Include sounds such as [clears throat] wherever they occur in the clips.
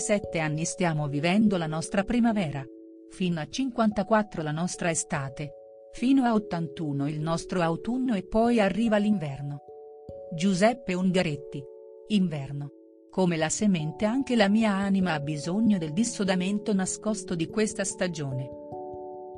Fino a 27 anni stiamo vivendo la nostra primavera. Fino a 54 la nostra estate. Fino a 81 il nostro autunno e poi arriva l'inverno. Giuseppe Ungaretti. Inverno. Come la semente anche la mia anima ha bisogno del dissodamento nascosto di questa stagione.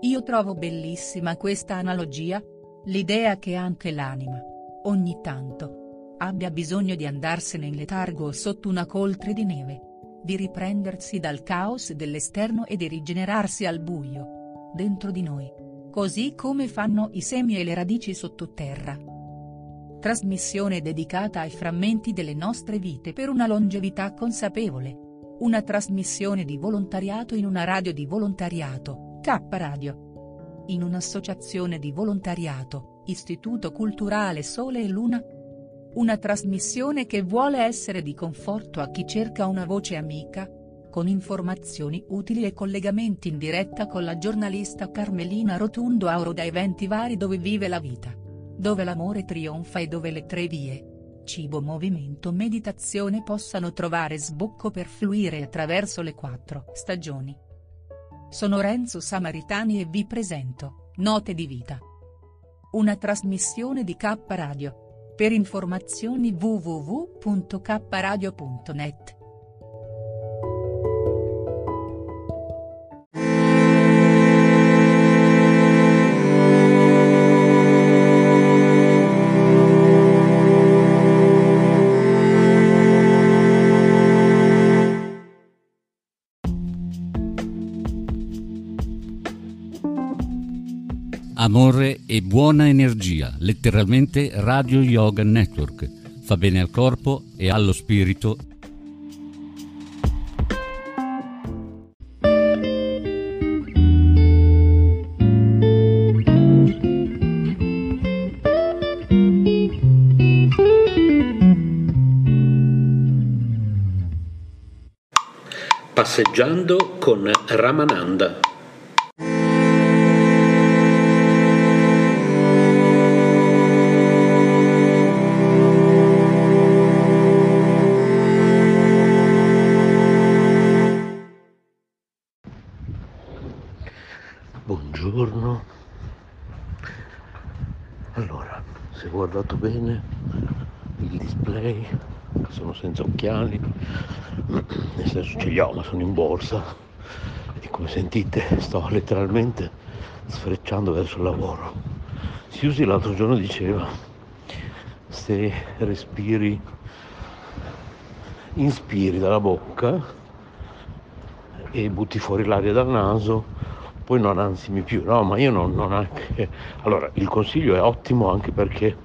Io trovo bellissima questa analogia, l'idea che anche l'anima, ogni tanto, abbia bisogno di andarsene in letargo sotto una coltre di neve di riprendersi dal caos dell'esterno e di rigenerarsi al buio. Dentro di noi. Così come fanno i semi e le radici sottoterra. Trasmissione dedicata ai frammenti delle nostre vite per una longevità consapevole. Una trasmissione di volontariato in una radio di volontariato, K Radio. In un'associazione di volontariato, Istituto Culturale Sole e Luna, una trasmissione che vuole essere di conforto a chi cerca una voce amica, con informazioni utili e collegamenti in diretta con la giornalista Carmelina Rotundo Auro da eventi vari dove vive la vita. Dove l'amore trionfa e dove le tre vie, cibo, movimento, meditazione possano trovare sbocco per fluire attraverso le quattro stagioni. Sono Renzo Samaritani e vi presento, Note di vita. Una trasmissione di K Radio per informazioni www.kradio.net. Amore e buona energia, letteralmente Radio Yoga Network. Fa bene al corpo e allo spirito. Passeggiando con Ramananda. Bene il display, sono senza occhiali, [clears throat] nel senso ce li ho, ma sono in borsa e come sentite sto letteralmente sfrecciando verso il lavoro. Siusi l'altro giorno diceva, se respiri, inspiri dalla bocca e butti fuori l'aria dal naso, poi non ansimi più, no, ma io non, non anche... Allora, il consiglio è ottimo anche perché,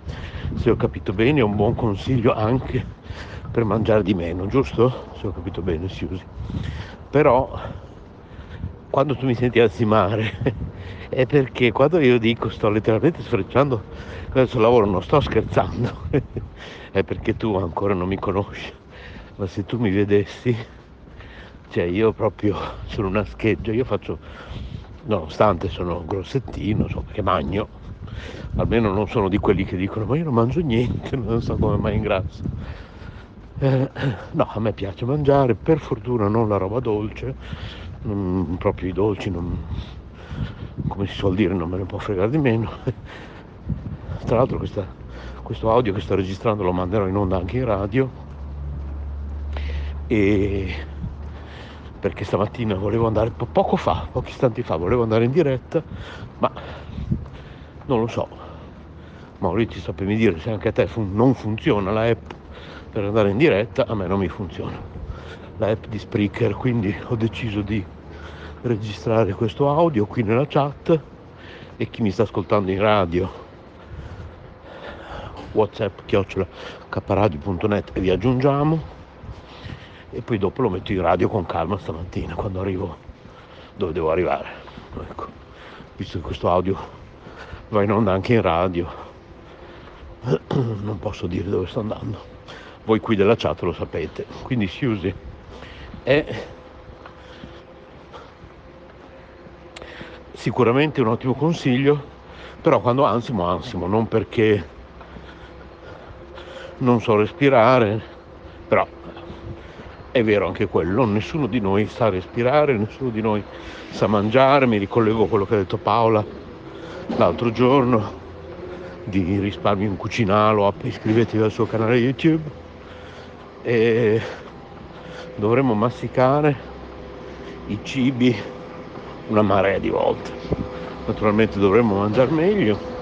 se ho capito bene, è un buon consiglio anche per mangiare di meno, giusto? Se ho capito bene, Siusi. Però, quando tu mi senti ansimare, è perché quando io dico sto letteralmente sfrecciando il lavoro, non sto scherzando, è perché tu ancora non mi conosci. Ma se tu mi vedessi, cioè io proprio sono una scheggia, io faccio nonostante sono grossettino, so che magno, almeno non sono di quelli che dicono ma io non mangio niente, [laughs] non so come mai ingrasso. Eh, no, a me piace mangiare, per fortuna non la roba dolce, mm, proprio i dolci, non, come si suol dire, non me ne può fregare di meno. [laughs] Tra l'altro questa, questo audio che sto registrando lo manderò in onda anche in radio e perché stamattina volevo andare, poco fa, pochi istanti fa, volevo andare in diretta, ma non lo so. Maurizio sapemi dire se anche a te fun- non funziona la app per andare in diretta, a me non mi funziona. La app di Spreaker, quindi ho deciso di registrare questo audio qui nella chat e chi mi sta ascoltando in radio whatsapp chiocciola kradio.net e vi aggiungiamo e poi dopo lo metto in radio con calma stamattina quando arrivo dove devo arrivare. Ecco, visto che questo audio va in onda anche in radio, non posso dire dove sto andando. Voi qui della chat lo sapete. Quindi Siusi è sicuramente un ottimo consiglio, però quando ansimo, ansimo, non perché non so respirare, però è vero anche quello, nessuno di noi sa respirare, nessuno di noi sa mangiare, mi ricollego a quello che ha detto Paola l'altro giorno di risparmio in cucinalo, iscrivetevi al suo canale YouTube e dovremmo masticare i cibi una marea di volte. Naturalmente dovremmo mangiare meglio.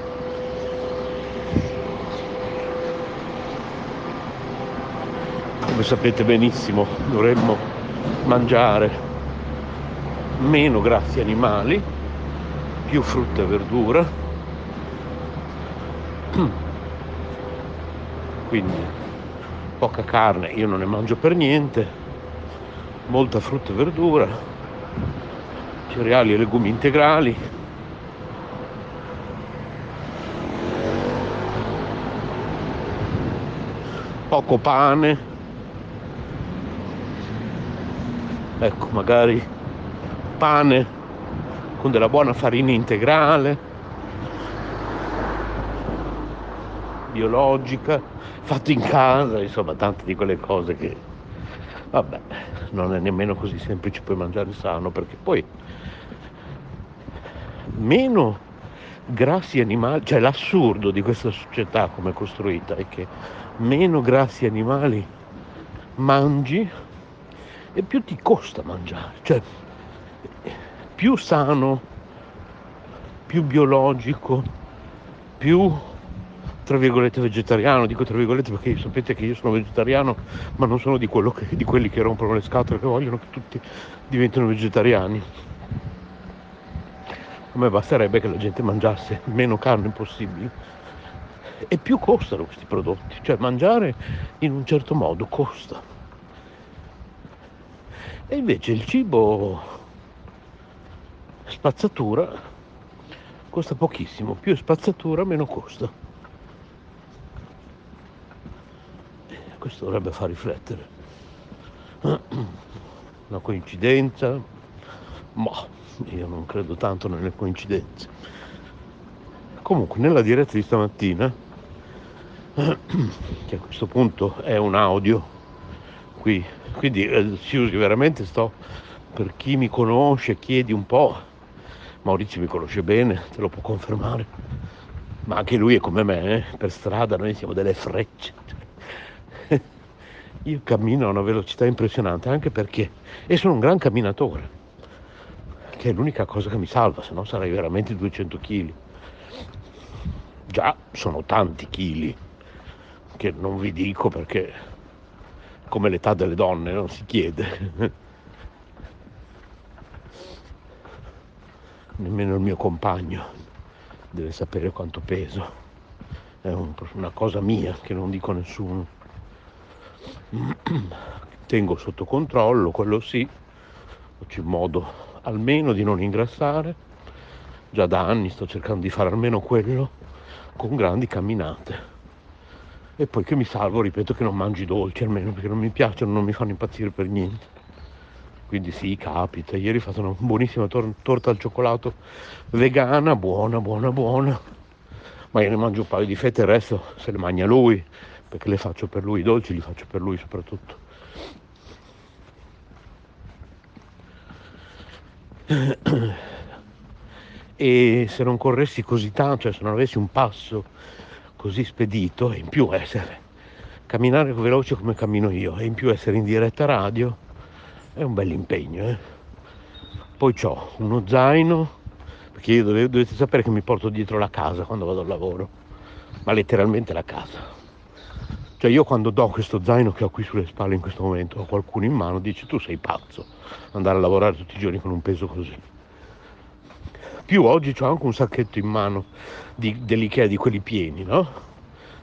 Come sapete benissimo dovremmo mangiare meno grassi animali, più frutta e verdura. [clears throat] Quindi poca carne, io non ne mangio per niente, molta frutta e verdura, cereali e legumi integrali. Poco pane, ecco magari pane con della buona farina integrale, biologica, fatto in casa, insomma tante di quelle cose che vabbè non è nemmeno così semplice poi mangiare sano perché poi meno grassi animali, cioè l'assurdo di questa società come è costruita è che meno grassi animali mangi e più ti costa mangiare, cioè più sano, più biologico, più tra virgolette vegetariano, dico tra virgolette perché sapete che io sono vegetariano, ma non sono di, che, di quelli che rompono le scatole, che vogliono che tutti diventino vegetariani. A me basterebbe che la gente mangiasse meno carne possibile. E più costano questi prodotti, cioè mangiare in un certo modo costa. E invece il cibo spazzatura costa pochissimo, più spazzatura meno costa. questo dovrebbe far riflettere. [clears throat] Una coincidenza? Ma io non credo tanto nelle coincidenze. Comunque, nella diretta di stamattina, [clears throat] che a questo punto è un audio, qui, quindi eh, veramente sto, per chi mi conosce, chiedi un po', Maurizio mi conosce bene, te lo può confermare, ma anche lui è come me, eh? per strada noi siamo delle frecce [laughs] io cammino a una velocità impressionante anche perché e sono un gran camminatore, che è l'unica cosa che mi salva, se no sarei veramente 200 kg. Già sono tanti chili, che non vi dico perché come l'età delle donne non si chiede. Nemmeno il mio compagno deve sapere quanto peso. È un, una cosa mia che non dico a nessuno tengo sotto controllo, quello sì, faccio in modo almeno di non ingrassare, già da anni sto cercando di fare almeno quello con grandi camminate. E poi che mi salvo, ripeto che non mangi dolci almeno perché non mi piacciono, non mi fanno impazzire per niente. Quindi sì, capita. Ieri ho fatto una buonissima tor- torta al cioccolato vegana, buona, buona, buona. Ma io ne mangio un paio di fette e il resto se le mangia lui perché le faccio per lui, i dolci li faccio per lui soprattutto. E se non corressi così tanto, cioè se non avessi un passo così spedito, e in più essere camminare veloce come cammino io, e in più essere in diretta radio, è un bel impegno. Eh? Poi ho uno zaino, perché io dovete, dovete sapere che mi porto dietro la casa quando vado al lavoro, ma letteralmente la casa cioè io quando do questo zaino che ho qui sulle spalle in questo momento a qualcuno in mano, dice tu sei pazzo, andare a lavorare tutti i giorni con un peso così. Più oggi ho anche un sacchetto in mano di, dell'Ikea di quelli pieni, no?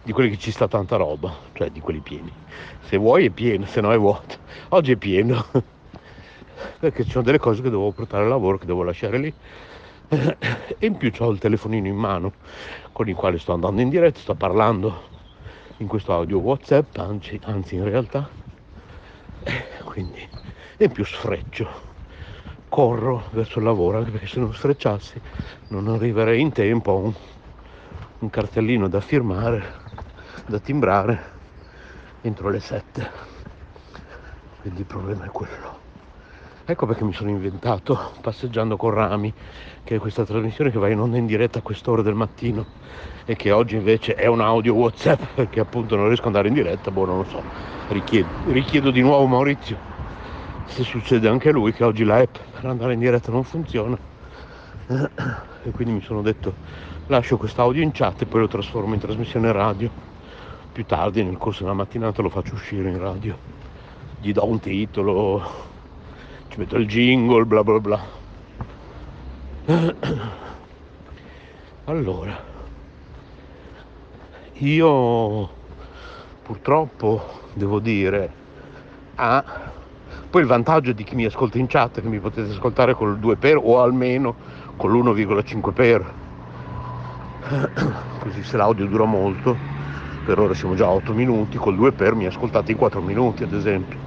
di quelli che ci sta tanta roba, cioè di quelli pieni. Se vuoi è pieno, se no è vuoto. Oggi è pieno, [laughs] perché ci sono delle cose che devo portare al lavoro, che devo lasciare lì. E in più ho il telefonino in mano con il quale sto andando in diretta, sto parlando in questo audio WhatsApp, anzi, anzi in realtà. Quindi, e in più sfreccio corro verso il lavoro anche perché se non sfrecciassi non arriverei in tempo a un, un cartellino da firmare, da timbrare entro le 7. Quindi il problema è quello. Ecco perché mi sono inventato Passeggiando con Rami, che è questa trasmissione che va in onda in diretta a quest'ora del mattino e che oggi invece è un audio WhatsApp [laughs] perché appunto non riesco ad andare in diretta, boh non lo so, richiedo, richiedo di nuovo Maurizio se succede anche a lui che oggi la app per andare in diretta non funziona. E quindi mi sono detto lascio quest'audio in chat e poi lo trasformo in trasmissione radio. Più tardi nel corso della mattinata lo faccio uscire in radio. Gli do un titolo ci metto il jingle bla bla bla. Allora io purtroppo devo dire a poi il vantaggio di chi mi ascolta in chat è che mi potete ascoltare col 2 per o almeno con l'1,5 per. [coughs] Così se l'audio dura molto, per ora siamo già a 8 minuti, col 2 per mi ascoltate in 4 minuti ad esempio.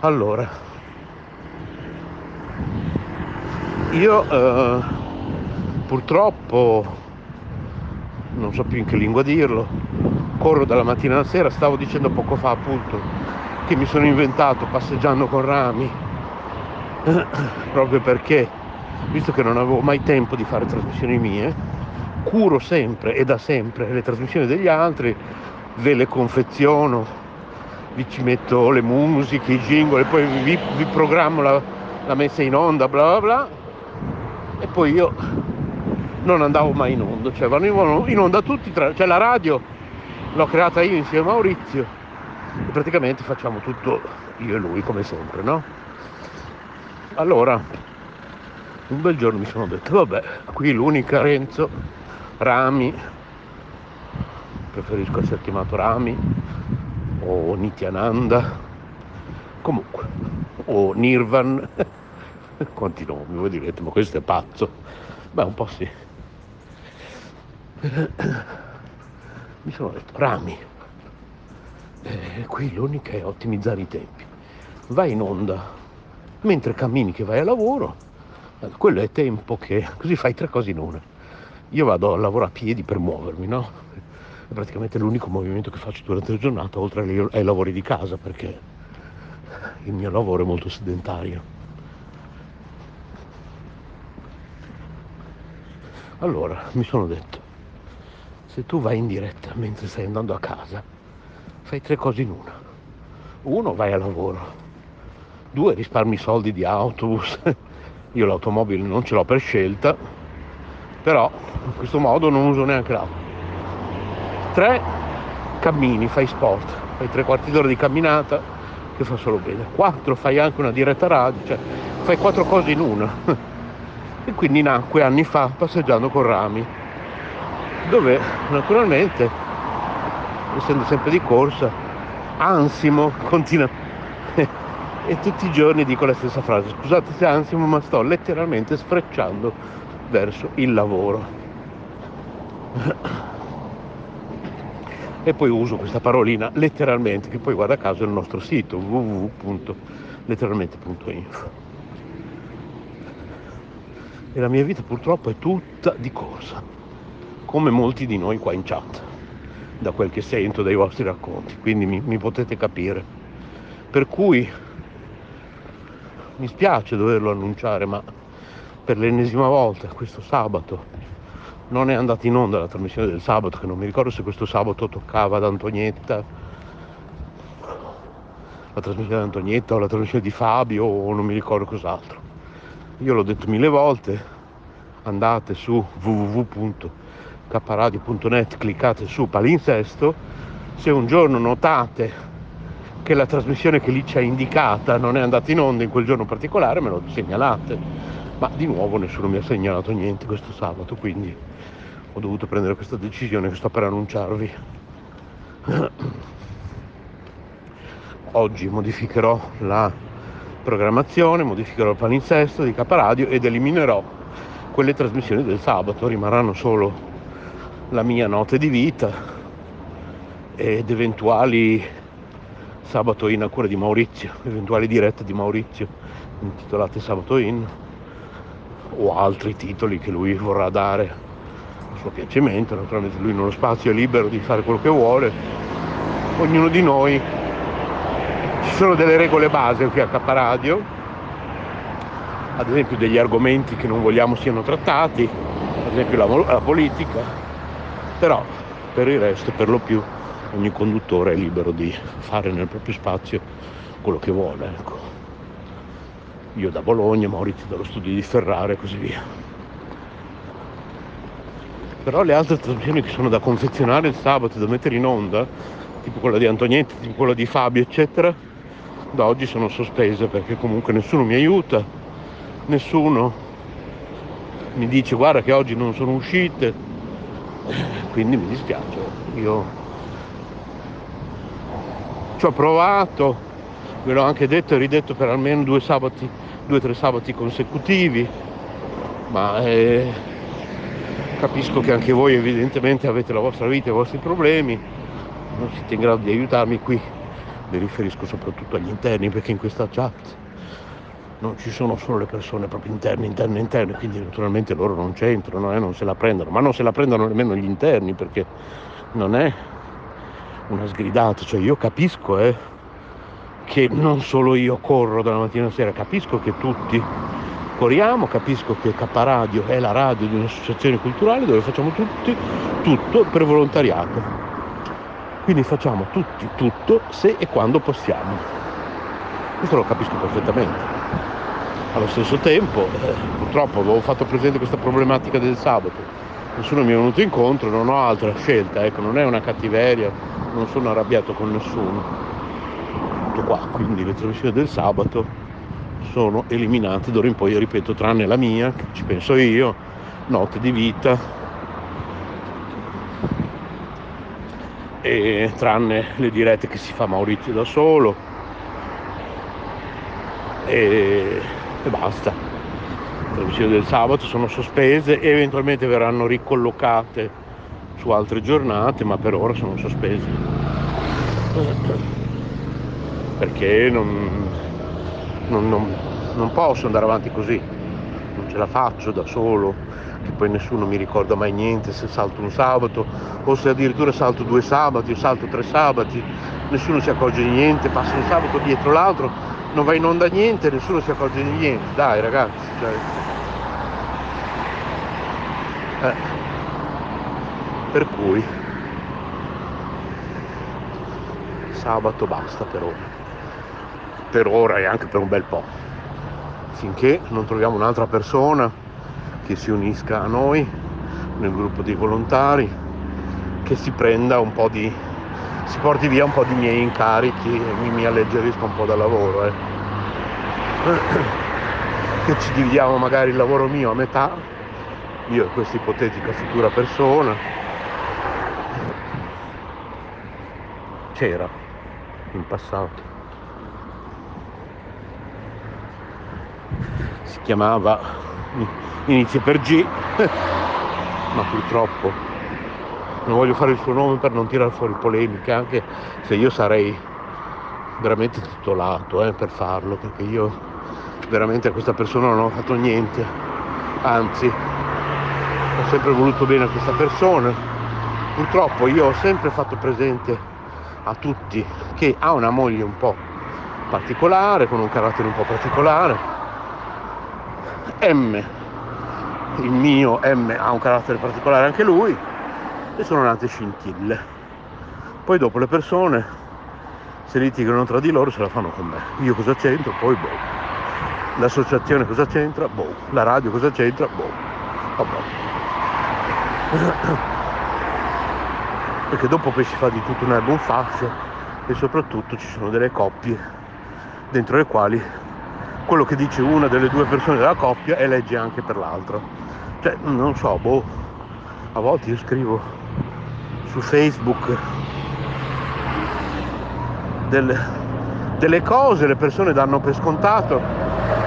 Allora, io eh, purtroppo non so più in che lingua dirlo, corro dalla mattina alla sera, stavo dicendo poco fa appunto che mi sono inventato passeggiando con rami, [clears throat] proprio perché, visto che non avevo mai tempo di fare trasmissioni mie, curo sempre e da sempre le trasmissioni degli altri, ve le confeziono, vi ci metto le musiche, i jingle, poi vi, vi programmo la, la messa in onda, bla bla bla, e poi io non andavo mai in onda, cioè vanno in onda tutti, tra, cioè la radio l'ho creata io insieme a Maurizio e praticamente facciamo tutto io e lui come sempre, no? Allora, un bel giorno mi sono detto, vabbè, qui l'unica Renzo, Rami, preferisco essere chiamato Rami, o Nityananda, comunque, o Nirvan, [laughs] quanti nomi, voi direte, ma questo è pazzo. Beh, un po' sì [coughs] mi sono detto rami eh, qui l'unica è ottimizzare i tempi. Vai in onda. Mentre cammini che vai a lavoro eh, quello è tempo che [laughs] così fai tre cose in una. Io vado a lavorare a piedi per muovermi no? è praticamente l'unico movimento che faccio durante la giornata oltre ai lavori di casa perché il mio lavoro è molto sedentario. Allora mi sono detto se tu vai in diretta mentre stai andando a casa, fai tre cose in una. Uno, vai a lavoro. Due, risparmi soldi di autobus. [laughs] Io l'automobile non ce l'ho per scelta, però in questo modo non uso neanche l'auto. Tre, cammini, fai sport, fai tre quarti d'ora di camminata che fa solo bene. Quattro, fai anche una diretta radio, cioè fai quattro cose in una. [laughs] E quindi nacque anni fa passeggiando con Rami dove naturalmente, essendo sempre di corsa, ansimo continua [laughs] e tutti i giorni dico la stessa frase, scusate se ansimo ma sto letteralmente sfrecciando verso il lavoro. E poi uso questa parolina letteralmente, che poi guarda caso è il nostro sito www.letteralmente.info. E la mia vita purtroppo è tutta di corsa come molti di noi qua in chat, da quel che sento dai vostri racconti, quindi mi, mi potete capire. Per cui mi spiace doverlo annunciare, ma per l'ennesima volta questo sabato non è andata in onda la trasmissione del sabato, che non mi ricordo se questo sabato toccava ad Antonietta, la trasmissione di Antonietta o la trasmissione di Fabio o non mi ricordo cos'altro. Io l'ho detto mille volte, andate su www kradio.net cliccate su palinsesto, se un giorno notate che la trasmissione che lì c'è indicata non è andata in onda in quel giorno particolare me lo segnalate ma di nuovo nessuno mi ha segnalato niente questo sabato, quindi ho dovuto prendere questa decisione che sto per annunciarvi. [clears throat] Oggi modificherò la programmazione, modificherò il palinsesto di Caparadio ed eliminerò quelle trasmissioni del sabato, rimarranno solo la mia notte di vita ed eventuali sabato in a cura di Maurizio, eventuali dirette di Maurizio intitolate Sabato in o altri titoli che lui vorrà dare a suo piacimento, naturalmente lui nello spazio è libero di fare quello che vuole, ognuno di noi ci sono delle regole base qui a Caparadio, ad esempio degli argomenti che non vogliamo siano trattati, ad esempio la, la politica, però per il resto per lo più ogni conduttore è libero di fare nel proprio spazio quello che vuole. Ecco. Io da Bologna, Maurizio dallo studio di Ferrara e così via. Però le altre trasmissioni che sono da confezionare il sabato, da mettere in onda, tipo quella di Antonietti, tipo quella di Fabio, eccetera, da oggi sono sospese perché comunque nessuno mi aiuta, nessuno mi dice guarda che oggi non sono uscite, quindi mi dispiace. Io ci ho provato, ve l'ho anche detto e ridetto per almeno due sabati, due o tre sabati consecutivi, ma eh, capisco che anche voi evidentemente avete la vostra vita e i vostri problemi, non siete in grado di aiutarmi qui, mi riferisco soprattutto agli interni perché in questa chat non ci sono solo le persone proprio interne, interne, interne, quindi naturalmente loro non c'entrano, eh, non se la prendono, ma non se la prendono nemmeno gli interni perché non è una sgridata, cioè io capisco eh, che non solo io corro dalla mattina alla sera, capisco che tutti corriamo, capisco che K Radio è la radio di un'associazione culturale dove facciamo tutti tutto per volontariato. Quindi facciamo tutti tutto se e quando possiamo. Questo lo capisco perfettamente. Allo stesso tempo, eh, purtroppo avevo fatto presente questa problematica del sabato, nessuno mi è venuto incontro, non ho altra scelta, ecco, non è una cattiveria, non sono arrabbiato con nessuno. Tutto qua, quindi le trasmissioni del sabato sono eliminate d'ora in poi, ripeto, tranne la mia, che ci penso io, notte di vita, e tranne le dirette che si fa Maurizio da solo. E, e basta. Le trasmissioni del sabato sono sospese e eventualmente verranno ricollocate su altre giornate, ma per ora sono sospesi. Perché non, non, non, non posso andare avanti così, non ce la faccio da solo, che poi nessuno mi ricorda mai niente se salto un sabato o se addirittura salto due sabati o salto tre sabati, nessuno si accorge di niente, passa un sabato dietro l'altro, non va in onda niente, nessuno si accorge di niente, dai ragazzi. Cioè... Eh. Per cui sabato basta per ora. Per ora e anche per un bel po' finché non troviamo un'altra persona che si unisca a noi nel gruppo di volontari che si prenda un po' di si porti via un po' di miei incarichi e mi, mi alleggerisca un po' dal lavoro eh. [clears throat] che ci dividiamo magari il lavoro mio a metà io e questa ipotetica futura persona c'era in passato. Si chiamava inizia per G, [laughs] ma purtroppo non voglio fare il suo nome per non tirare fuori polemiche, anche se io sarei veramente titolato eh, per farlo, perché io veramente a questa persona non ho fatto niente, anzi ho sempre voluto bene a questa persona. Purtroppo io ho sempre fatto presente a tutti che ha una moglie un po' particolare, con un carattere un po' particolare. M, il mio M ha un carattere particolare anche lui e sono nate scintille. Poi dopo le persone se litigano tra di loro se la fanno con me. Io cosa c'entro? Poi boh. L'associazione cosa c'entra? Boh. La radio cosa c'entra? Boh. Vabbè [coughs] perché dopo poi si fa di tutto un erba un fascio e soprattutto ci sono delle coppie dentro le quali quello che dice una delle due persone della coppia e legge anche per l'altro. Cioè, non so, boh, a volte io scrivo su Facebook delle, delle cose, le persone danno per scontato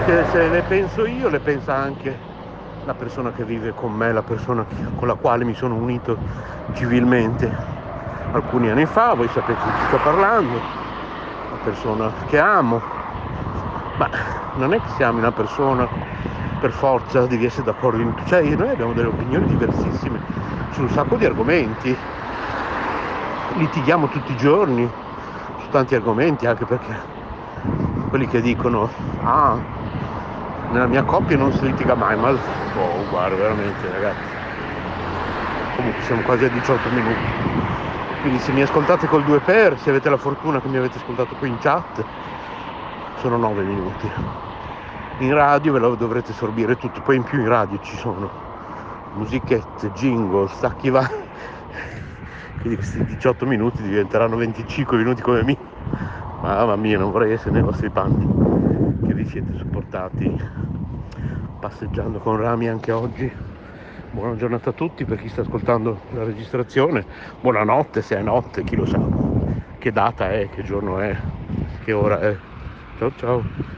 che se le penso io le pensa anche la persona che vive con me, la persona con la quale mi sono unito civilmente alcuni anni fa, voi sapete di chi sto parlando, la persona che amo, ma non è che siamo una persona per forza devi essere d'accordo in tutto, cioè noi abbiamo delle opinioni diversissime su un sacco di argomenti, litighiamo tutti i giorni su tanti argomenti, anche perché quelli che dicono ah nella mia coppia non si litiga mai, ma oh, guarda veramente ragazzi. Comunque siamo quasi a 18 minuti. Quindi se mi ascoltate col 2 per, se avete la fortuna che mi avete ascoltato qui in chat, sono 9 minuti. In radio ve lo dovrete sorbire tutto, poi in più in radio ci sono musichette, jingle, stacchi vari. Quindi questi 18 minuti diventeranno 25 minuti come me. Mamma mia, non vorrei essere nei vostri panni che vi siete supportati passeggiando con rami anche oggi. Buona giornata a tutti per chi sta ascoltando la registrazione. Buonanotte se è notte, chi lo sa. Che data è, che giorno è, che ora è. Ciao ciao.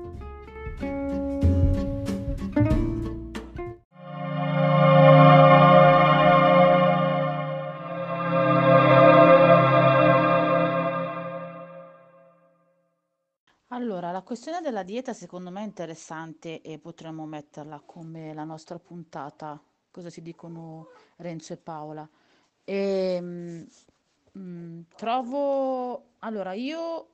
Questione della dieta secondo me è interessante e potremmo metterla come la nostra puntata, cosa si dicono Renzo e Paola. E, mh, mm, trovo, allora io,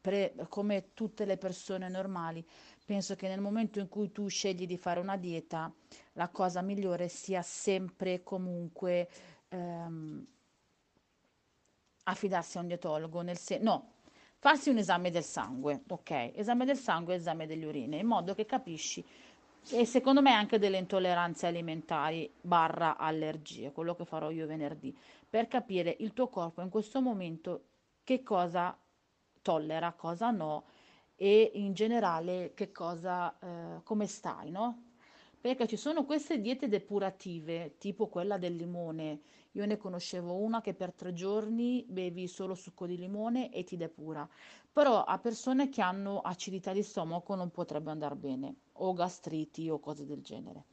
pre, come tutte le persone normali, penso che nel momento in cui tu scegli di fare una dieta, la cosa migliore sia sempre comunque ehm, affidarsi a un dietologo, nel senso, no, farsi un esame del sangue, ok? Esame del sangue e esame delle urine, in modo che capisci e secondo me anche delle intolleranze alimentari barra allergie, quello che farò io venerdì, per capire il tuo corpo in questo momento che cosa tollera, cosa no e in generale che cosa, eh, come stai, no? Perché ci sono queste diete depurative, tipo quella del limone, io ne conoscevo una che per tre giorni bevi solo succo di limone e ti depura, però a persone che hanno acidità di stomaco non potrebbe andare bene, o gastriti o cose del genere.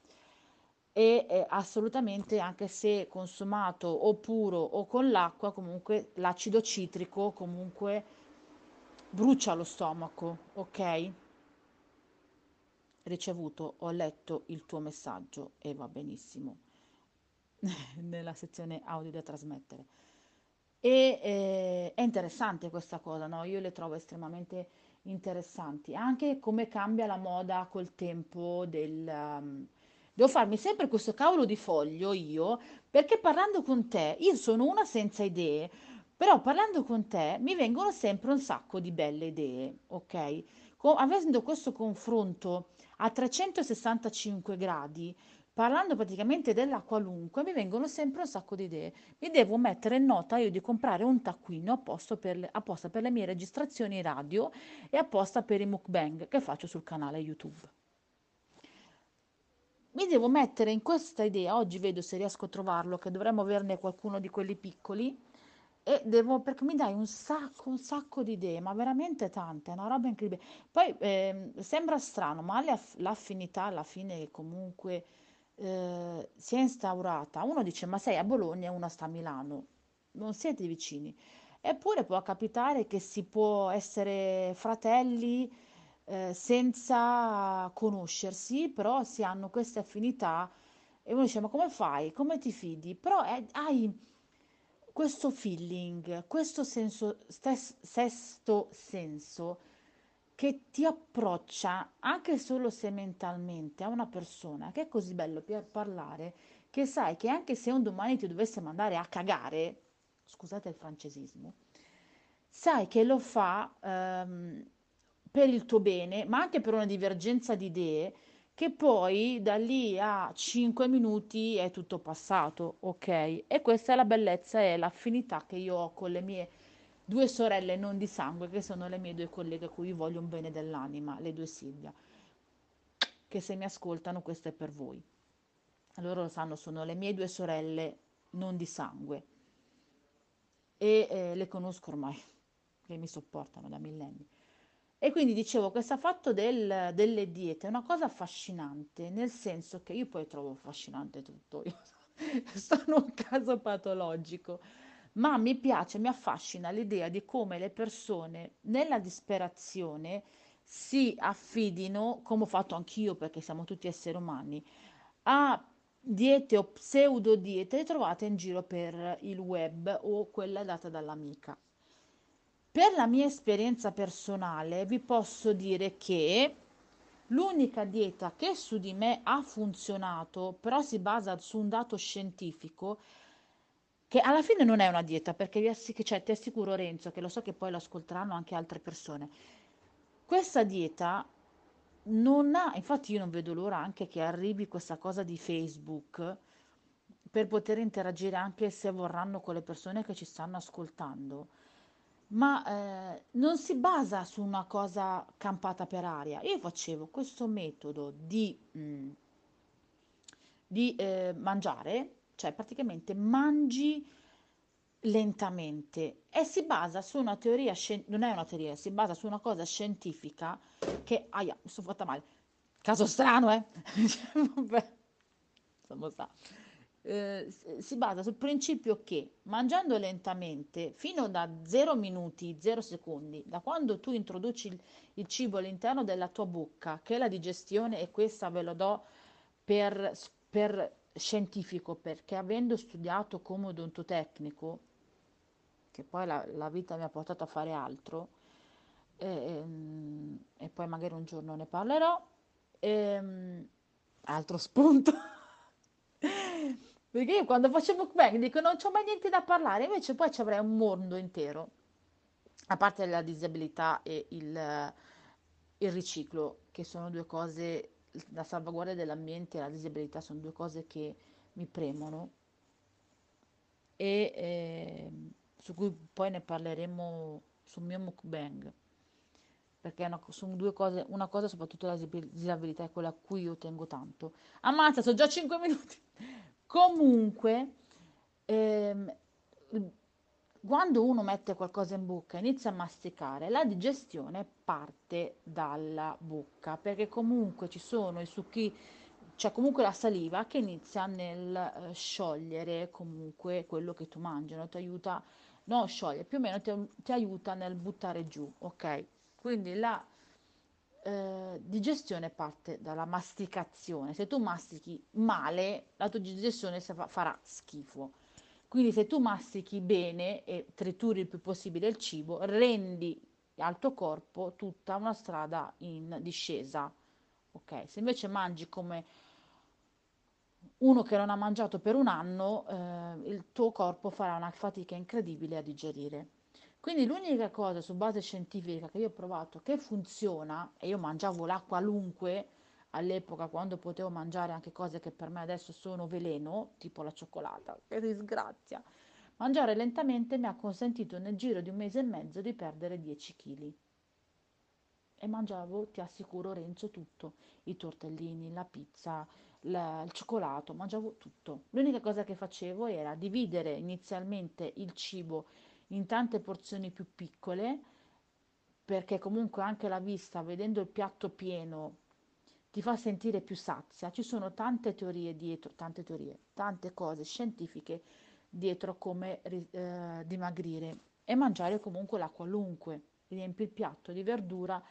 E eh, assolutamente anche se consumato o puro o con l'acqua, comunque l'acido citrico comunque brucia lo stomaco, ok? ricevuto, ho letto il tuo messaggio e va benissimo [laughs] nella sezione audio da trasmettere. E eh, è interessante questa cosa, no? Io le trovo estremamente interessanti, anche come cambia la moda col tempo del... Um, devo farmi sempre questo cavolo di foglio io, perché parlando con te, io sono una senza idee, però parlando con te mi vengono sempre un sacco di belle idee, ok? Co- avendo questo confronto a 365 gradi, parlando praticamente della qualunque, mi vengono sempre un sacco di idee. Mi devo mettere in nota io di comprare un taccuino apposta per le, apposta per le mie registrazioni radio e apposta per i mukbang che faccio sul canale YouTube. Mi devo mettere in questa idea, oggi vedo se riesco a trovarlo, che dovremmo averne qualcuno di quelli piccoli, e devo, perché mi dai un sacco, un sacco di idee, ma veramente tante, è una roba incredibile. Poi eh, sembra strano, ma l'affinità alla fine comunque eh, si è instaurata. Uno dice, ma sei a Bologna e uno sta a Milano, non siete vicini. Eppure può capitare che si può essere fratelli eh, senza conoscersi, però si hanno queste affinità e uno dice, ma come fai? Come ti fidi? Però è, hai questo feeling, questo senso, stes- sesto senso che ti approccia anche solo se mentalmente a una persona che è così bello per parlare che sai che anche se un domani ti dovesse mandare a cagare, scusate il francesismo, sai che lo fa um, per il tuo bene, ma anche per una divergenza di idee che poi da lì a 5 minuti è tutto passato, ok? E questa è la bellezza e l'affinità che io ho con le mie due sorelle non di sangue, che sono le mie due colleghe a cui voglio un bene dell'anima, le due Silvia, che se mi ascoltano questo è per voi. Loro lo sanno, sono le mie due sorelle non di sangue e eh, le conosco ormai, che mi sopportano da millenni. E quindi dicevo, questo fatto del, delle diete è una cosa affascinante, nel senso che io poi trovo affascinante tutto, io [laughs] sono un caso patologico, ma mi piace, mi affascina l'idea di come le persone nella disperazione si affidino, come ho fatto anch'io perché siamo tutti esseri umani, a diete o pseudo diete trovate in giro per il web o quella data dall'amica. Per la mia esperienza personale vi posso dire che l'unica dieta che su di me ha funzionato, però si basa su un dato scientifico, che alla fine non è una dieta, perché assic- cioè, ti assicuro Renzo, che lo so che poi lo ascolteranno anche altre persone, questa dieta non ha, infatti io non vedo l'ora anche che arrivi questa cosa di Facebook per poter interagire anche se vorranno con le persone che ci stanno ascoltando ma eh, non si basa su una cosa campata per aria. Io facevo questo metodo di, mh, mm, di eh, mangiare, cioè praticamente mangi lentamente. E si basa su una teoria, non è una teoria, si basa su una cosa scientifica che, aia, mi sono fatta male, caso strano, eh? [laughs] Vabbè, insomma, sa. Eh, si basa sul principio che mangiando lentamente, fino da 0 minuti, 0 secondi, da quando tu introduci il, il cibo all'interno della tua bocca, che è la digestione, e questa ve lo do per, per scientifico, perché avendo studiato come odontotecnico, che poi la, la vita mi ha portato a fare altro, e, ehm, e poi magari un giorno ne parlerò, e, ehm, altro spunto. [laughs] Perché io quando faccio mukbang dico non c'ho mai niente da parlare, invece poi ci avrei un mondo intero, a parte la disabilità e il, il riciclo, che sono due cose, la salvaguardia dell'ambiente e la disabilità sono due cose che mi premono e eh, su cui poi ne parleremo sul mio mukbang perché una, sono due cose, una cosa soprattutto la disabilità è quella a cui io tengo tanto. Ammazza, sono già 5 [laughs] minuti. Comunque, ehm, quando uno mette qualcosa in bocca e inizia a masticare, la digestione parte dalla bocca, perché comunque ci sono i succhi, c'è comunque la saliva che inizia nel eh, sciogliere comunque quello che tu mangi, no? ti aiuta, non sciogliere, più o meno ti, ti aiuta nel buttare giù, ok? Quindi la eh, digestione parte dalla masticazione. Se tu mastichi male, la tua digestione farà schifo. Quindi se tu mastichi bene e trituri il più possibile il cibo, rendi al tuo corpo tutta una strada in discesa. Ok, se invece mangi come uno che non ha mangiato per un anno, eh, il tuo corpo farà una fatica incredibile a digerire. Quindi l'unica cosa su base scientifica che io ho provato che funziona, e io mangiavo la qualunque all'epoca quando potevo mangiare anche cose che per me adesso sono veleno, tipo la cioccolata, che disgrazia, mangiare lentamente mi ha consentito nel giro di un mese e mezzo di perdere 10 kg. E mangiavo, ti assicuro Renzo, tutto, i tortellini, la pizza, la, il cioccolato, mangiavo tutto. L'unica cosa che facevo era dividere inizialmente il cibo in tante porzioni più piccole, perché comunque anche la vista, vedendo il piatto pieno, ti fa sentire più sazia. Ci sono tante teorie dietro, tante teorie, tante cose scientifiche dietro come eh, dimagrire e mangiare comunque la qualunque. Riempi il piatto di verdura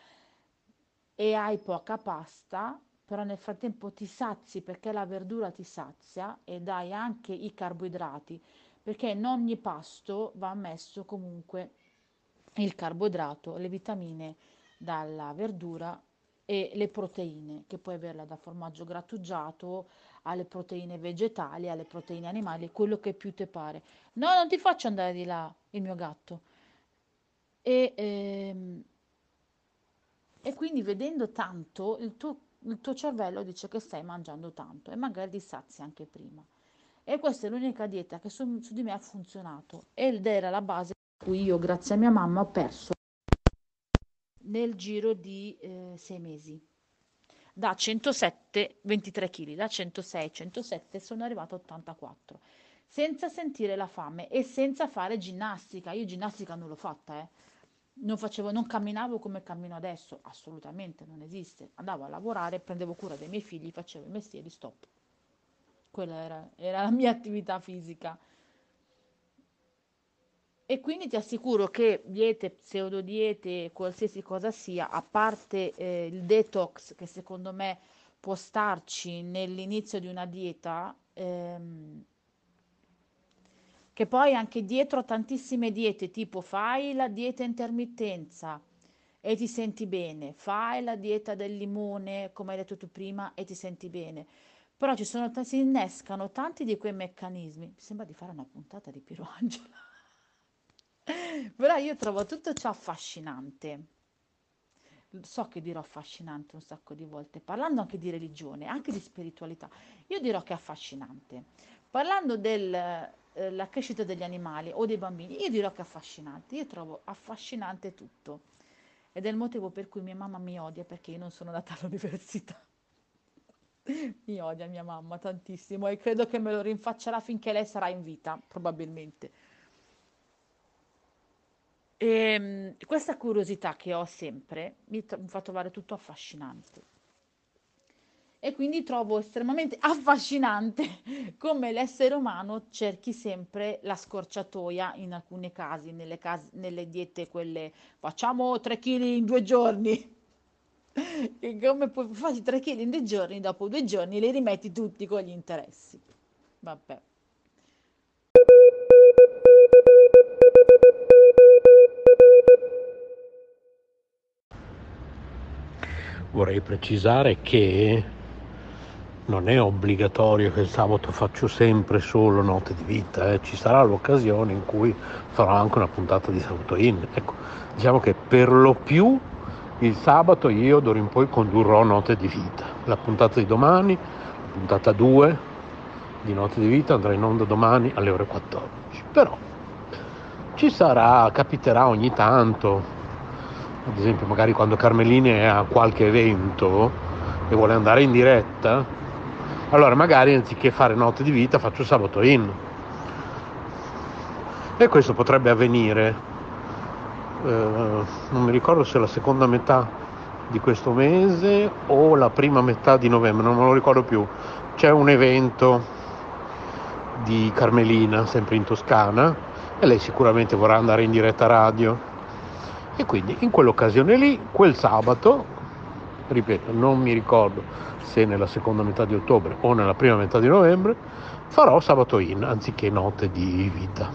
e hai poca pasta, però nel frattempo ti sazi perché la verdura ti sazia e dai anche i carboidrati perché in ogni pasto va messo comunque il carboidrato, le vitamine dalla verdura e le proteine, che puoi averla da formaggio grattugiato alle proteine vegetali, alle proteine animali, quello che più ti pare. No, non ti faccio andare di là, il mio gatto. E, ehm, e quindi vedendo tanto, il tuo, il tuo cervello dice che stai mangiando tanto e magari ti sazi anche prima. E questa è l'unica dieta che su, su di me ha funzionato ed era la base per cui io, grazie a mia mamma, ho perso nel giro di eh, sei mesi. Da 107, 23 kg, da 106, 107 sono arrivata a 84, senza sentire la fame e senza fare ginnastica. Io ginnastica non l'ho fatta, eh. Non, facevo, non camminavo come cammino adesso, assolutamente non esiste. Andavo a lavorare, prendevo cura dei miei figli, facevo i mestieri, stop quella era, era la mia attività fisica. E quindi ti assicuro che diete, pseudodiete, qualsiasi cosa sia, a parte eh, il detox che secondo me può starci nell'inizio di una dieta, ehm, che poi anche dietro a tantissime diete, tipo fai la dieta intermittenza e ti senti bene, fai la dieta del limone, come hai detto tu prima, e ti senti bene però ci sono, si innescano tanti di quei meccanismi. Mi sembra di fare una puntata di Piero Angela. Però io trovo tutto ciò affascinante. So che dirò affascinante un sacco di volte, parlando anche di religione, anche di spiritualità. Io dirò che è affascinante. Parlando della eh, crescita degli animali o dei bambini, io dirò che è affascinante. Io trovo affascinante tutto. Ed è il motivo per cui mia mamma mi odia perché io non sono andata all'università. [laughs] Mi odia mia mamma tantissimo e credo che me lo rinfaccerà finché lei sarà in vita, probabilmente. E ehm, questa curiosità che ho sempre mi, t- mi fa trovare tutto affascinante. E quindi trovo estremamente affascinante [laughs] come l'essere umano cerchi sempre la scorciatoia in alcuni casi, nelle, case, nelle diete quelle facciamo 3 kg in due giorni [laughs] e come puoi fare 3 kg in due giorni, dopo due giorni li rimetti tutti con gli interessi. Vabbè. Vorrei precisare che non è obbligatorio che il sabato faccio sempre solo note di vita, eh. ci sarà l'occasione in cui farò anche una puntata di Sabato In. Ecco, diciamo che per lo più il sabato io d'ora in poi condurrò Note di Vita. La puntata di domani, la puntata 2 di Note di Vita andrà in onda domani alle ore 14. Però ci sarà, capiterà ogni tanto, ad esempio magari quando Carmelini è a qualche evento e vuole andare in diretta, allora magari anziché fare Note di Vita faccio sabato in. E questo potrebbe avvenire eh, non mi ricordo se la seconda metà di questo mese o la prima metà di novembre, non me lo ricordo più. C'è un evento di Carmelina, sempre in Toscana, e lei sicuramente vorrà andare in diretta radio. E quindi in quell'occasione lì, quel sabato, ripeto, non mi ricordo se nella seconda metà di ottobre o nella prima metà di novembre, farò sabato in anziché notte di vita.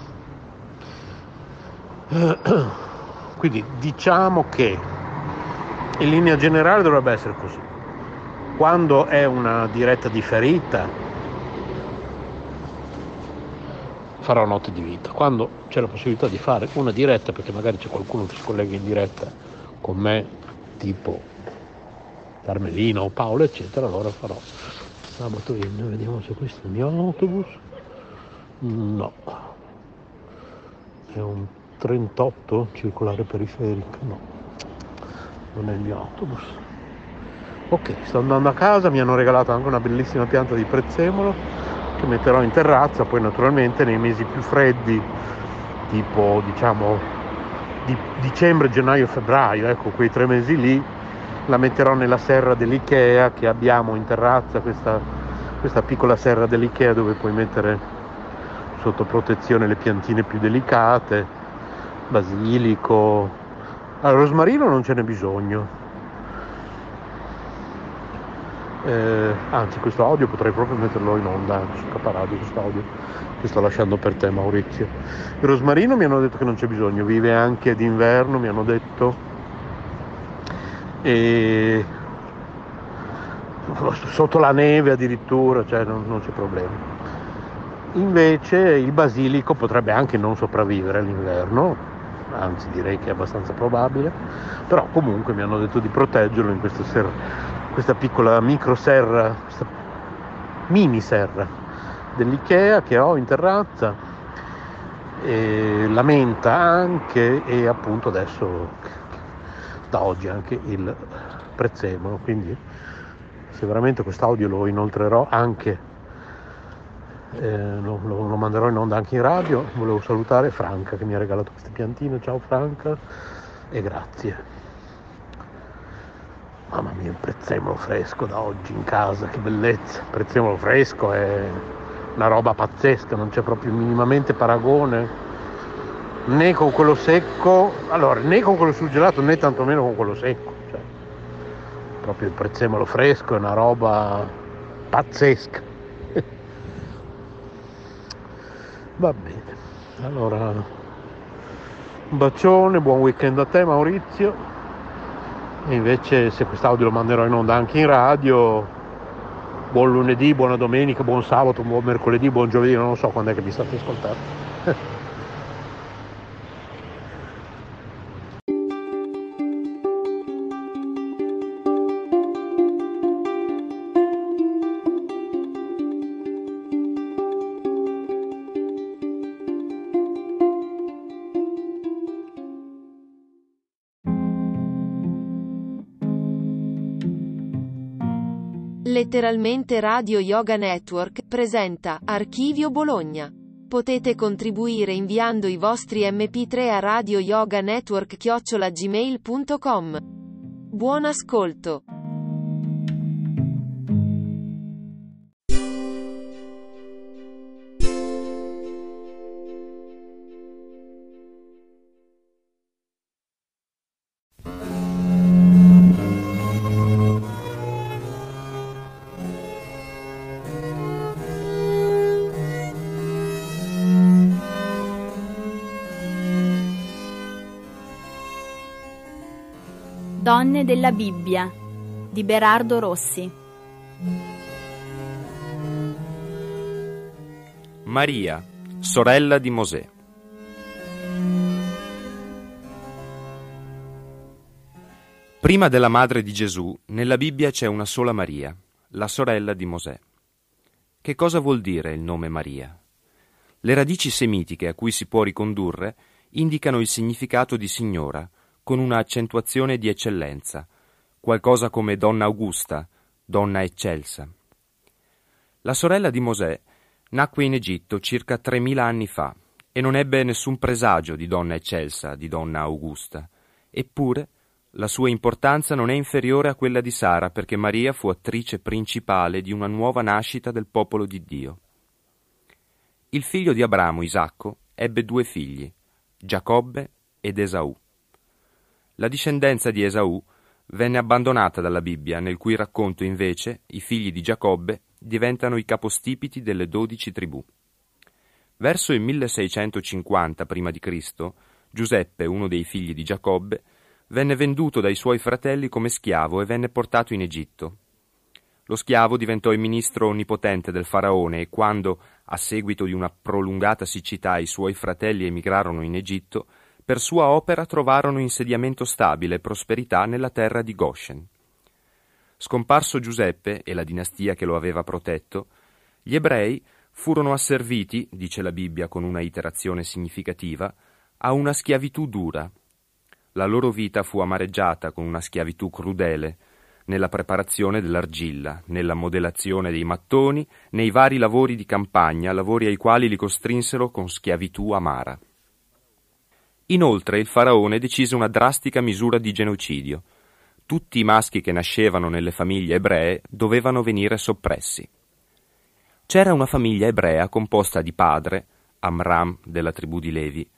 [clears throat] Quindi diciamo che in linea generale dovrebbe essere così. Quando è una diretta differita, farò notte di vita. Quando c'è la possibilità di fare una diretta, perché magari c'è qualcuno che si collega in diretta con me, tipo Carmelina o Paolo, eccetera, allora farò sabato in. Vediamo se questo è il mio autobus. No. È un 38 circolare periferica? No. Non è il mio autobus. Ok, sto andando a casa, mi hanno regalato anche una bellissima pianta di prezzemolo che metterò in terrazza, poi naturalmente nei mesi più freddi, tipo diciamo di dicembre, gennaio, febbraio, ecco quei tre mesi lì, la metterò nella serra dell'Ikea che abbiamo in terrazza, questa, questa piccola serra dell'Ikea dove puoi mettere sotto protezione le piantine più delicate, basilico. Allora, rosmarino non ce n'è bisogno, eh, anzi questo audio potrei proprio metterlo in onda su Caparadio questo audio che sto lasciando per te Maurizio. Il rosmarino mi hanno detto che non c'è bisogno vive anche d'inverno mi hanno detto. E sotto la neve addirittura cioè non, non c'è problema. Invece il basilico potrebbe anche non sopravvivere all'inverno anzi direi che è abbastanza probabile però comunque mi hanno detto di proteggerlo in questa sera questa piccola micro serra, questa mini serra dell'Ikea che ho in terrazza, la menta anche e appunto adesso da oggi anche il prezzemolo, quindi sicuramente quest'audio lo inoltrerò anche, eh, lo, lo, lo manderò in onda anche in radio, volevo salutare Franca che mi ha regalato queste piantine, ciao Franca e grazie. Mamma mia, un prezzemolo fresco da oggi in casa, che bellezza. Il prezzemolo fresco è una roba pazzesca, non c'è proprio minimamente paragone né con quello secco, allora né con quello surgelato né tantomeno con quello secco. Cioè, proprio il prezzemolo fresco è una roba pazzesca. [laughs] Va bene, allora un bacione, buon weekend a te Maurizio e invece se quest'audio lo manderò in onda anche in radio, buon lunedì, buona domenica, buon sabato, buon mercoledì, buon giovedì, non so quando è che mi state ascoltando. [laughs] Letteralmente Radio Yoga Network presenta Archivio Bologna. Potete contribuire inviando i vostri mp3 a Radio Yoga Network chiocciolagmail.com. Buon ascolto. Donne della Bibbia di Berardo Rossi. Maria, sorella di Mosè. Prima della madre di Gesù, nella Bibbia c'è una sola Maria, la sorella di Mosè. Che cosa vuol dire il nome Maria? Le radici semitiche a cui si può ricondurre indicano il significato di signora, con una accentuazione di eccellenza, qualcosa come donna augusta, donna eccelsa. La sorella di Mosè nacque in Egitto circa 3000 anni fa e non ebbe nessun presagio di donna eccelsa, di donna augusta. Eppure la sua importanza non è inferiore a quella di Sara perché Maria fu attrice principale di una nuova nascita del popolo di Dio. Il figlio di Abramo, Isacco, ebbe due figli, Giacobbe ed Esaù. La discendenza di Esaù venne abbandonata dalla Bibbia, nel cui racconto invece i figli di Giacobbe diventano i capostipiti delle dodici tribù. Verso il 1650 p.C., Giuseppe, uno dei figli di Giacobbe, venne venduto dai suoi fratelli come schiavo e venne portato in Egitto. Lo schiavo diventò il ministro onnipotente del faraone e quando, a seguito di una prolungata siccità, i suoi fratelli emigrarono in Egitto, per sua opera trovarono insediamento stabile e prosperità nella terra di Goshen. Scomparso Giuseppe e la dinastia che lo aveva protetto, gli ebrei furono asserviti, dice la Bibbia con una iterazione significativa, a una schiavitù dura. La loro vita fu amareggiata con una schiavitù crudele, nella preparazione dell'argilla, nella modellazione dei mattoni, nei vari lavori di campagna, lavori ai quali li costrinsero con schiavitù amara. Inoltre il faraone decise una drastica misura di genocidio. Tutti i maschi che nascevano nelle famiglie ebree dovevano venire soppressi. C'era una famiglia ebrea composta di padre, Amram della tribù di Levi,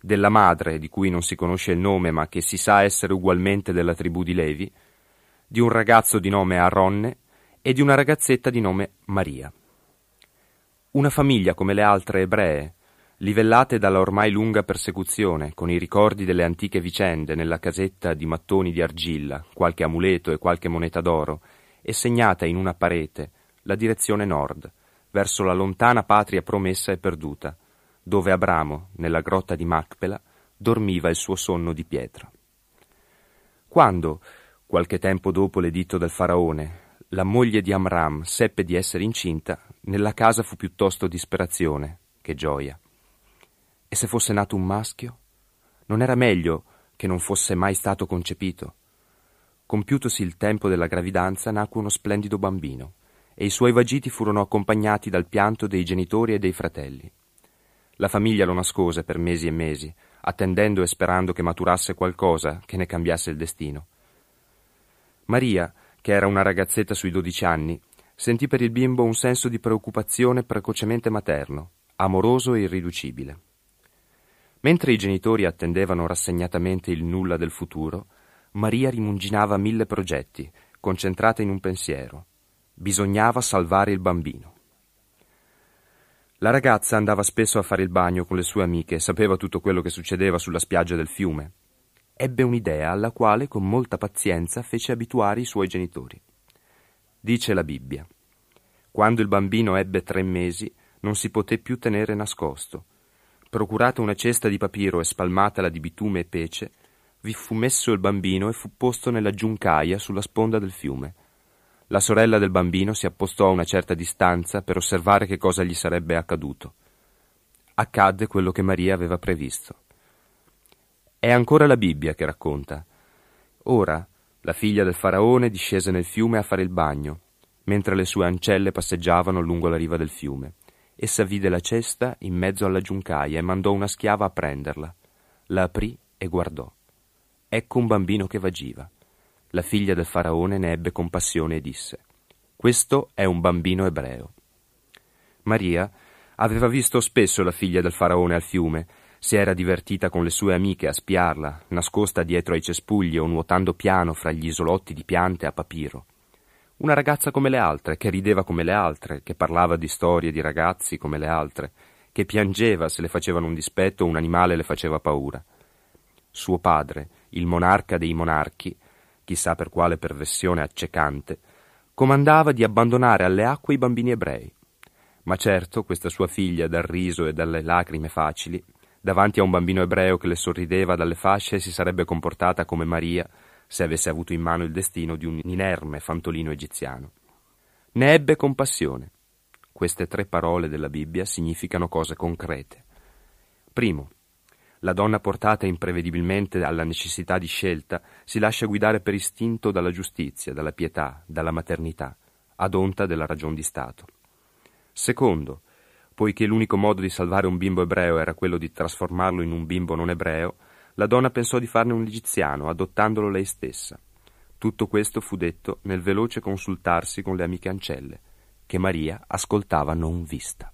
della madre, di cui non si conosce il nome ma che si sa essere ugualmente della tribù di Levi, di un ragazzo di nome Aronne e di una ragazzetta di nome Maria. Una famiglia come le altre ebree, livellate dalla ormai lunga persecuzione, con i ricordi delle antiche vicende nella casetta di mattoni di argilla, qualche amuleto e qualche moneta d'oro, e segnata in una parete la direzione nord, verso la lontana patria promessa e perduta, dove Abramo, nella grotta di Macpela, dormiva il suo sonno di pietra. Quando, qualche tempo dopo l'editto del faraone, la moglie di Amram seppe di essere incinta, nella casa fu piuttosto disperazione che gioia. E se fosse nato un maschio? Non era meglio che non fosse mai stato concepito? Compiutosi il tempo della gravidanza, nacque uno splendido bambino, e i suoi vagiti furono accompagnati dal pianto dei genitori e dei fratelli. La famiglia lo nascose per mesi e mesi, attendendo e sperando che maturasse qualcosa che ne cambiasse il destino. Maria, che era una ragazzetta sui dodici anni, sentì per il bimbo un senso di preoccupazione precocemente materno, amoroso e irriducibile. Mentre i genitori attendevano rassegnatamente il nulla del futuro, Maria rimuginava mille progetti, concentrata in un pensiero. Bisognava salvare il bambino. La ragazza andava spesso a fare il bagno con le sue amiche e sapeva tutto quello che succedeva sulla spiaggia del fiume. Ebbe un'idea alla quale con molta pazienza fece abituare i suoi genitori. Dice la Bibbia. Quando il bambino ebbe tre mesi, non si poté più tenere nascosto procurata una cesta di papiro e spalmatala di bitume e pece, vi fu messo il bambino e fu posto nella giuncaia sulla sponda del fiume. La sorella del bambino si appostò a una certa distanza per osservare che cosa gli sarebbe accaduto. Accadde quello che Maria aveva previsto. È ancora la Bibbia che racconta. Ora la figlia del faraone discese nel fiume a fare il bagno, mentre le sue ancelle passeggiavano lungo la riva del fiume. Essa vide la cesta in mezzo alla giuncaia e mandò una schiava a prenderla. La aprì e guardò. Ecco un bambino che vagiva. La figlia del faraone ne ebbe compassione e disse: Questo è un bambino ebreo. Maria aveva visto spesso la figlia del faraone al fiume, si era divertita con le sue amiche a spiarla, nascosta dietro ai cespugli o nuotando piano fra gli isolotti di piante a papiro. Una ragazza come le altre, che rideva come le altre, che parlava di storie di ragazzi come le altre, che piangeva se le facevano un dispetto o un animale le faceva paura. Suo padre, il monarca dei monarchi, chissà per quale perversione accecante, comandava di abbandonare alle acque i bambini ebrei. Ma certo questa sua figlia, dal riso e dalle lacrime facili, davanti a un bambino ebreo che le sorrideva dalle fasce, si sarebbe comportata come Maria, se avesse avuto in mano il destino di un inerme fantolino egiziano. Ne ebbe compassione. Queste tre parole della Bibbia significano cose concrete. Primo, la donna portata imprevedibilmente alla necessità di scelta si lascia guidare per istinto dalla giustizia, dalla pietà, dalla maternità, ad onta della ragion di Stato. Secondo, poiché l'unico modo di salvare un bimbo ebreo era quello di trasformarlo in un bimbo non ebreo, la donna pensò di farne un egiziano, adottandolo lei stessa. Tutto questo fu detto nel veloce consultarsi con le amiche ancelle, che Maria ascoltava non vista.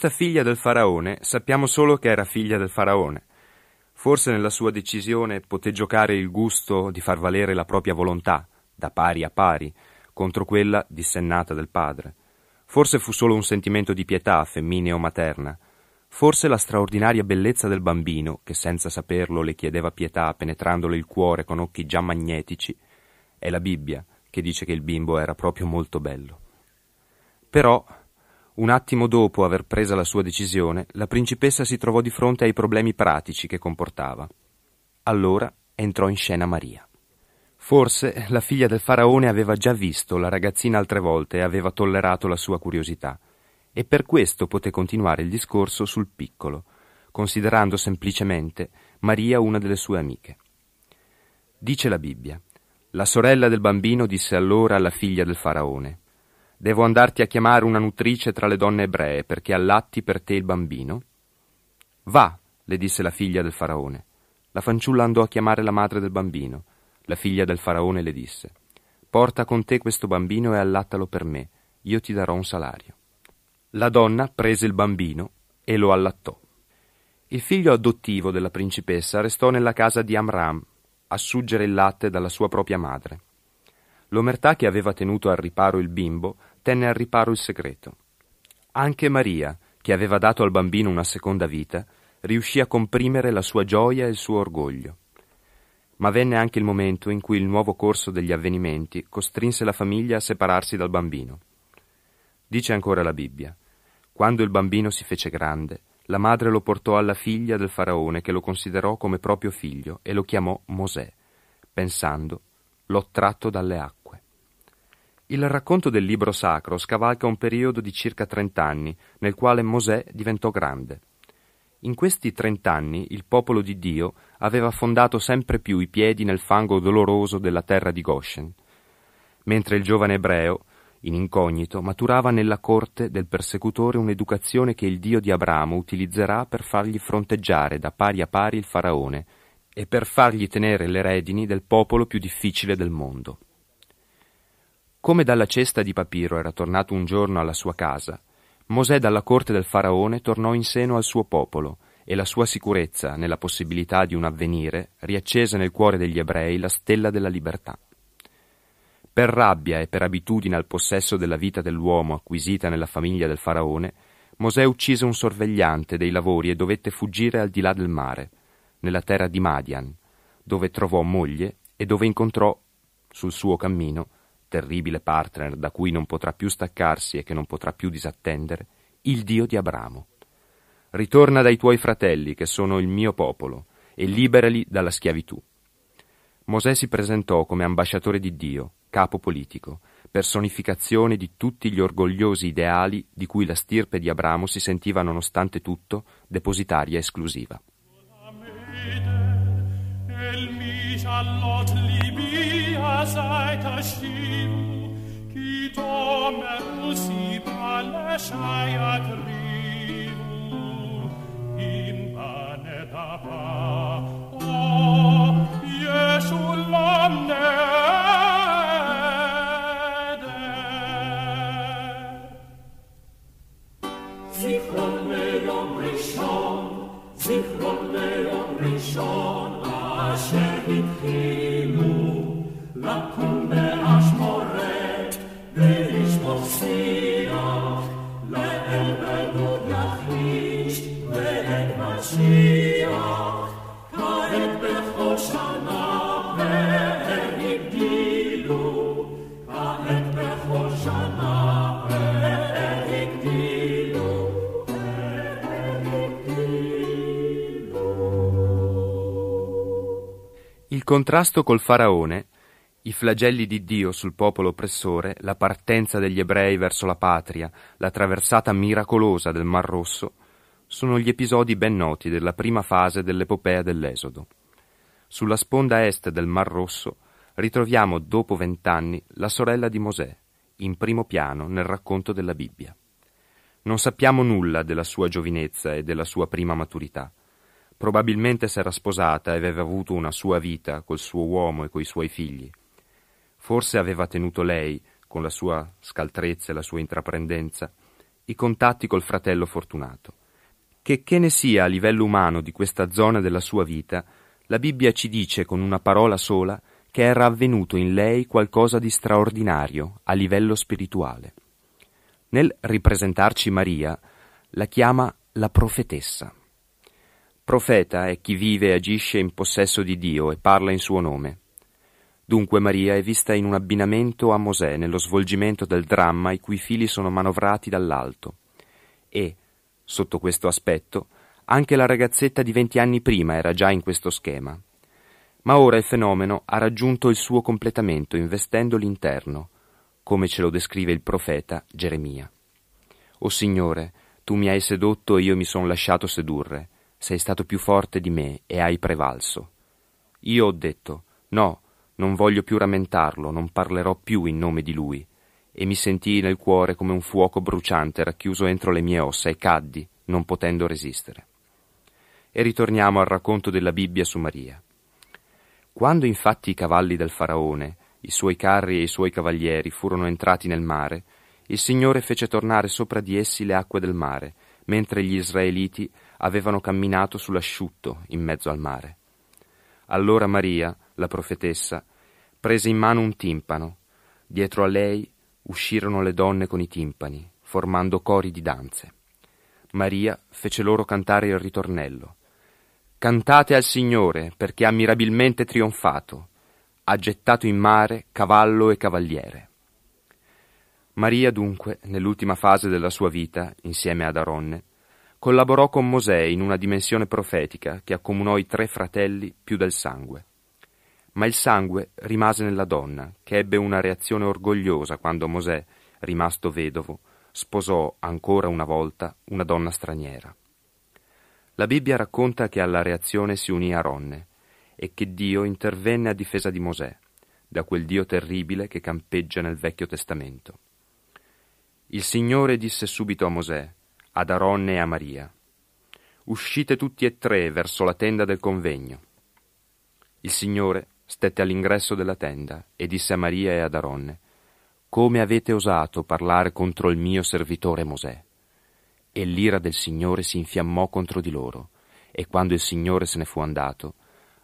Questa figlia del faraone sappiamo solo che era figlia del faraone. Forse nella sua decisione poté giocare il gusto di far valere la propria volontà, da pari a pari, contro quella dissennata del padre. Forse fu solo un sentimento di pietà, femminea o materna. Forse la straordinaria bellezza del bambino, che senza saperlo le chiedeva pietà penetrandole il cuore con occhi già magnetici, è la Bibbia che dice che il bimbo era proprio molto bello. Però, un attimo dopo aver presa la sua decisione, la principessa si trovò di fronte ai problemi pratici che comportava. Allora entrò in scena Maria. Forse la figlia del faraone aveva già visto la ragazzina altre volte e aveva tollerato la sua curiosità, e per questo poté continuare il discorso sul piccolo, considerando semplicemente Maria una delle sue amiche. Dice la Bibbia, la sorella del bambino disse allora alla figlia del faraone, Devo andarti a chiamare una nutrice tra le donne ebree perché allatti per te il bambino? Va, le disse la figlia del faraone. La fanciulla andò a chiamare la madre del bambino. La figlia del faraone le disse, Porta con te questo bambino e allattalo per me, io ti darò un salario. La donna prese il bambino e lo allattò. Il figlio adottivo della principessa restò nella casa di Amram a suggere il latte dalla sua propria madre. L'omertà che aveva tenuto al riparo il bimbo tenne al riparo il segreto. Anche Maria, che aveva dato al bambino una seconda vita, riuscì a comprimere la sua gioia e il suo orgoglio. Ma venne anche il momento in cui il nuovo corso degli avvenimenti costrinse la famiglia a separarsi dal bambino. Dice ancora la Bibbia, quando il bambino si fece grande, la madre lo portò alla figlia del faraone che lo considerò come proprio figlio e lo chiamò Mosè, pensando, l'ho tratto dalle acque. Il racconto del libro sacro scavalca un periodo di circa trent'anni, nel quale Mosè diventò grande. In questi trent'anni il popolo di Dio aveva affondato sempre più i piedi nel fango doloroso della terra di Goshen, mentre il giovane ebreo, in incognito, maturava nella corte del persecutore un'educazione che il Dio di Abramo utilizzerà per fargli fronteggiare da pari a pari il faraone e per fargli tenere le redini del popolo più difficile del mondo. Come dalla cesta di papiro era tornato un giorno alla sua casa, Mosè dalla corte del faraone tornò in seno al suo popolo, e la sua sicurezza nella possibilità di un avvenire riaccese nel cuore degli ebrei la stella della libertà. Per rabbia e per abitudine al possesso della vita dell'uomo acquisita nella famiglia del faraone, Mosè uccise un sorvegliante dei lavori e dovette fuggire al di là del mare, nella terra di Madian, dove trovò moglie e dove incontrò, sul suo cammino, terribile partner da cui non potrà più staccarsi e che non potrà più disattendere, il Dio di Abramo. Ritorna dai tuoi fratelli, che sono il mio popolo, e liberali dalla schiavitù. Mosè si presentò come ambasciatore di Dio, capo politico, personificazione di tutti gli orgogliosi ideali di cui la stirpe di Abramo si sentiva nonostante tutto depositaria esclusiva. saita shivu qui domerus si palashai atrivu in pane da pa o Iesulam Zichroneom Rishon, Zichroneom Rishon, Asher Hitchim, contrasto col faraone, i flagelli di Dio sul popolo oppressore, la partenza degli ebrei verso la patria, la traversata miracolosa del Mar Rosso, sono gli episodi ben noti della prima fase dell'epopea dell'Esodo. Sulla sponda est del Mar Rosso ritroviamo dopo vent'anni la sorella di Mosè, in primo piano nel racconto della Bibbia. Non sappiamo nulla della sua giovinezza e della sua prima maturità. Probabilmente s'era sposata e aveva avuto una sua vita col suo uomo e coi suoi figli. Forse aveva tenuto lei, con la sua scaltrezza e la sua intraprendenza, i contatti col fratello fortunato. Che che ne sia a livello umano di questa zona della sua vita, la Bibbia ci dice con una parola sola che era avvenuto in lei qualcosa di straordinario a livello spirituale. Nel ripresentarci Maria, la chiama la profetessa. Profeta è chi vive e agisce in possesso di Dio e parla in suo nome. Dunque Maria è vista in un abbinamento a Mosè nello svolgimento del dramma i cui fili sono manovrati dall'alto. E, sotto questo aspetto, anche la ragazzetta di venti anni prima era già in questo schema. Ma ora il fenomeno ha raggiunto il suo completamento investendo l'interno, come ce lo descrive il profeta Geremia. O Signore, tu mi hai sedotto e io mi son lasciato sedurre, sei stato più forte di me e hai prevalso. Io ho detto, no, non voglio più rammentarlo, non parlerò più in nome di lui. E mi sentii nel cuore come un fuoco bruciante racchiuso entro le mie ossa e caddi, non potendo resistere. E ritorniamo al racconto della Bibbia su Maria. Quando infatti i cavalli del faraone, i suoi carri e i suoi cavalieri furono entrati nel mare, il Signore fece tornare sopra di essi le acque del mare, mentre gli israeliti avevano camminato sull'asciutto in mezzo al mare. Allora Maria, la profetessa, prese in mano un timpano. Dietro a lei uscirono le donne con i timpani, formando cori di danze. Maria fece loro cantare il ritornello. Cantate al Signore, perché ha mirabilmente trionfato, ha gettato in mare cavallo e cavaliere. Maria dunque, nell'ultima fase della sua vita, insieme ad Aronne, collaborò con Mosè in una dimensione profetica che accomunò i tre fratelli più del sangue ma il sangue rimase nella donna, che ebbe una reazione orgogliosa quando Mosè, rimasto vedovo, sposò ancora una volta una donna straniera. La Bibbia racconta che alla reazione si unì Aronne e che Dio intervenne a difesa di Mosè, da quel Dio terribile che campeggia nel Vecchio Testamento. Il Signore disse subito a Mosè, ad Aronne e a Maria, Uscite tutti e tre verso la tenda del convegno. Il Signore stette all'ingresso della tenda e disse a Maria e ad Aronne, Come avete osato parlare contro il mio servitore Mosè? E l'ira del Signore si infiammò contro di loro, e quando il Signore se ne fu andato,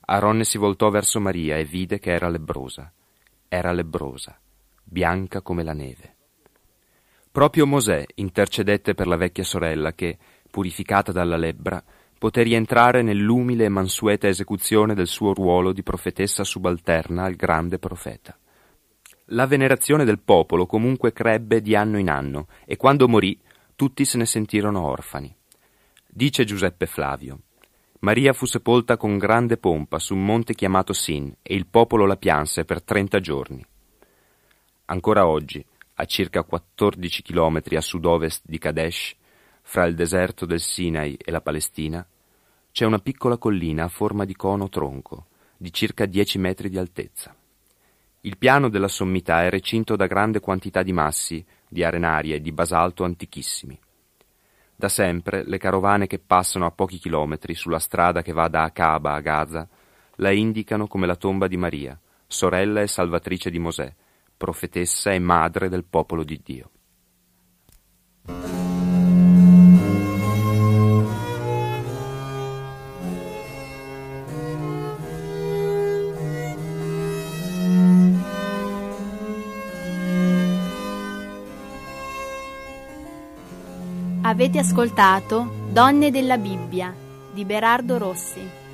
Aronne si voltò verso Maria e vide che era lebrosa. Era lebrosa, bianca come la neve. Proprio Mosè intercedette per la vecchia sorella che, purificata dalla lebbra, poté rientrare nell'umile e mansueta esecuzione del suo ruolo di profetessa subalterna al grande profeta. La venerazione del popolo comunque crebbe di anno in anno e quando morì tutti se ne sentirono orfani. Dice Giuseppe Flavio. Maria fu sepolta con grande pompa su un monte chiamato Sin e il popolo la pianse per trenta giorni. Ancora oggi, a circa 14 chilometri a sud-ovest di Kadesh, fra il deserto del Sinai e la Palestina, c'è una piccola collina a forma di cono tronco, di circa 10 metri di altezza. Il piano della sommità è recinto da grande quantità di massi, di arenarie e di basalto antichissimi. Da sempre le carovane che passano a pochi chilometri sulla strada che va da Acaba a Gaza la indicano come la tomba di Maria, sorella e salvatrice di Mosè, profetessa e madre del popolo di Dio. Avete ascoltato Donne della Bibbia di Berardo Rossi.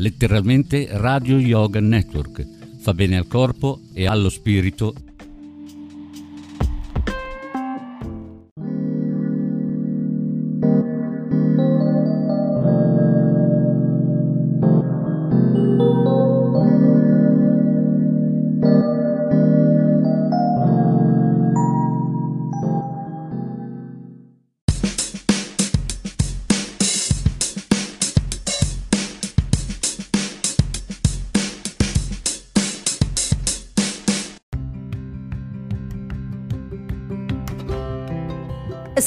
Letteralmente Radio Yoga Network. Fa bene al corpo e allo spirito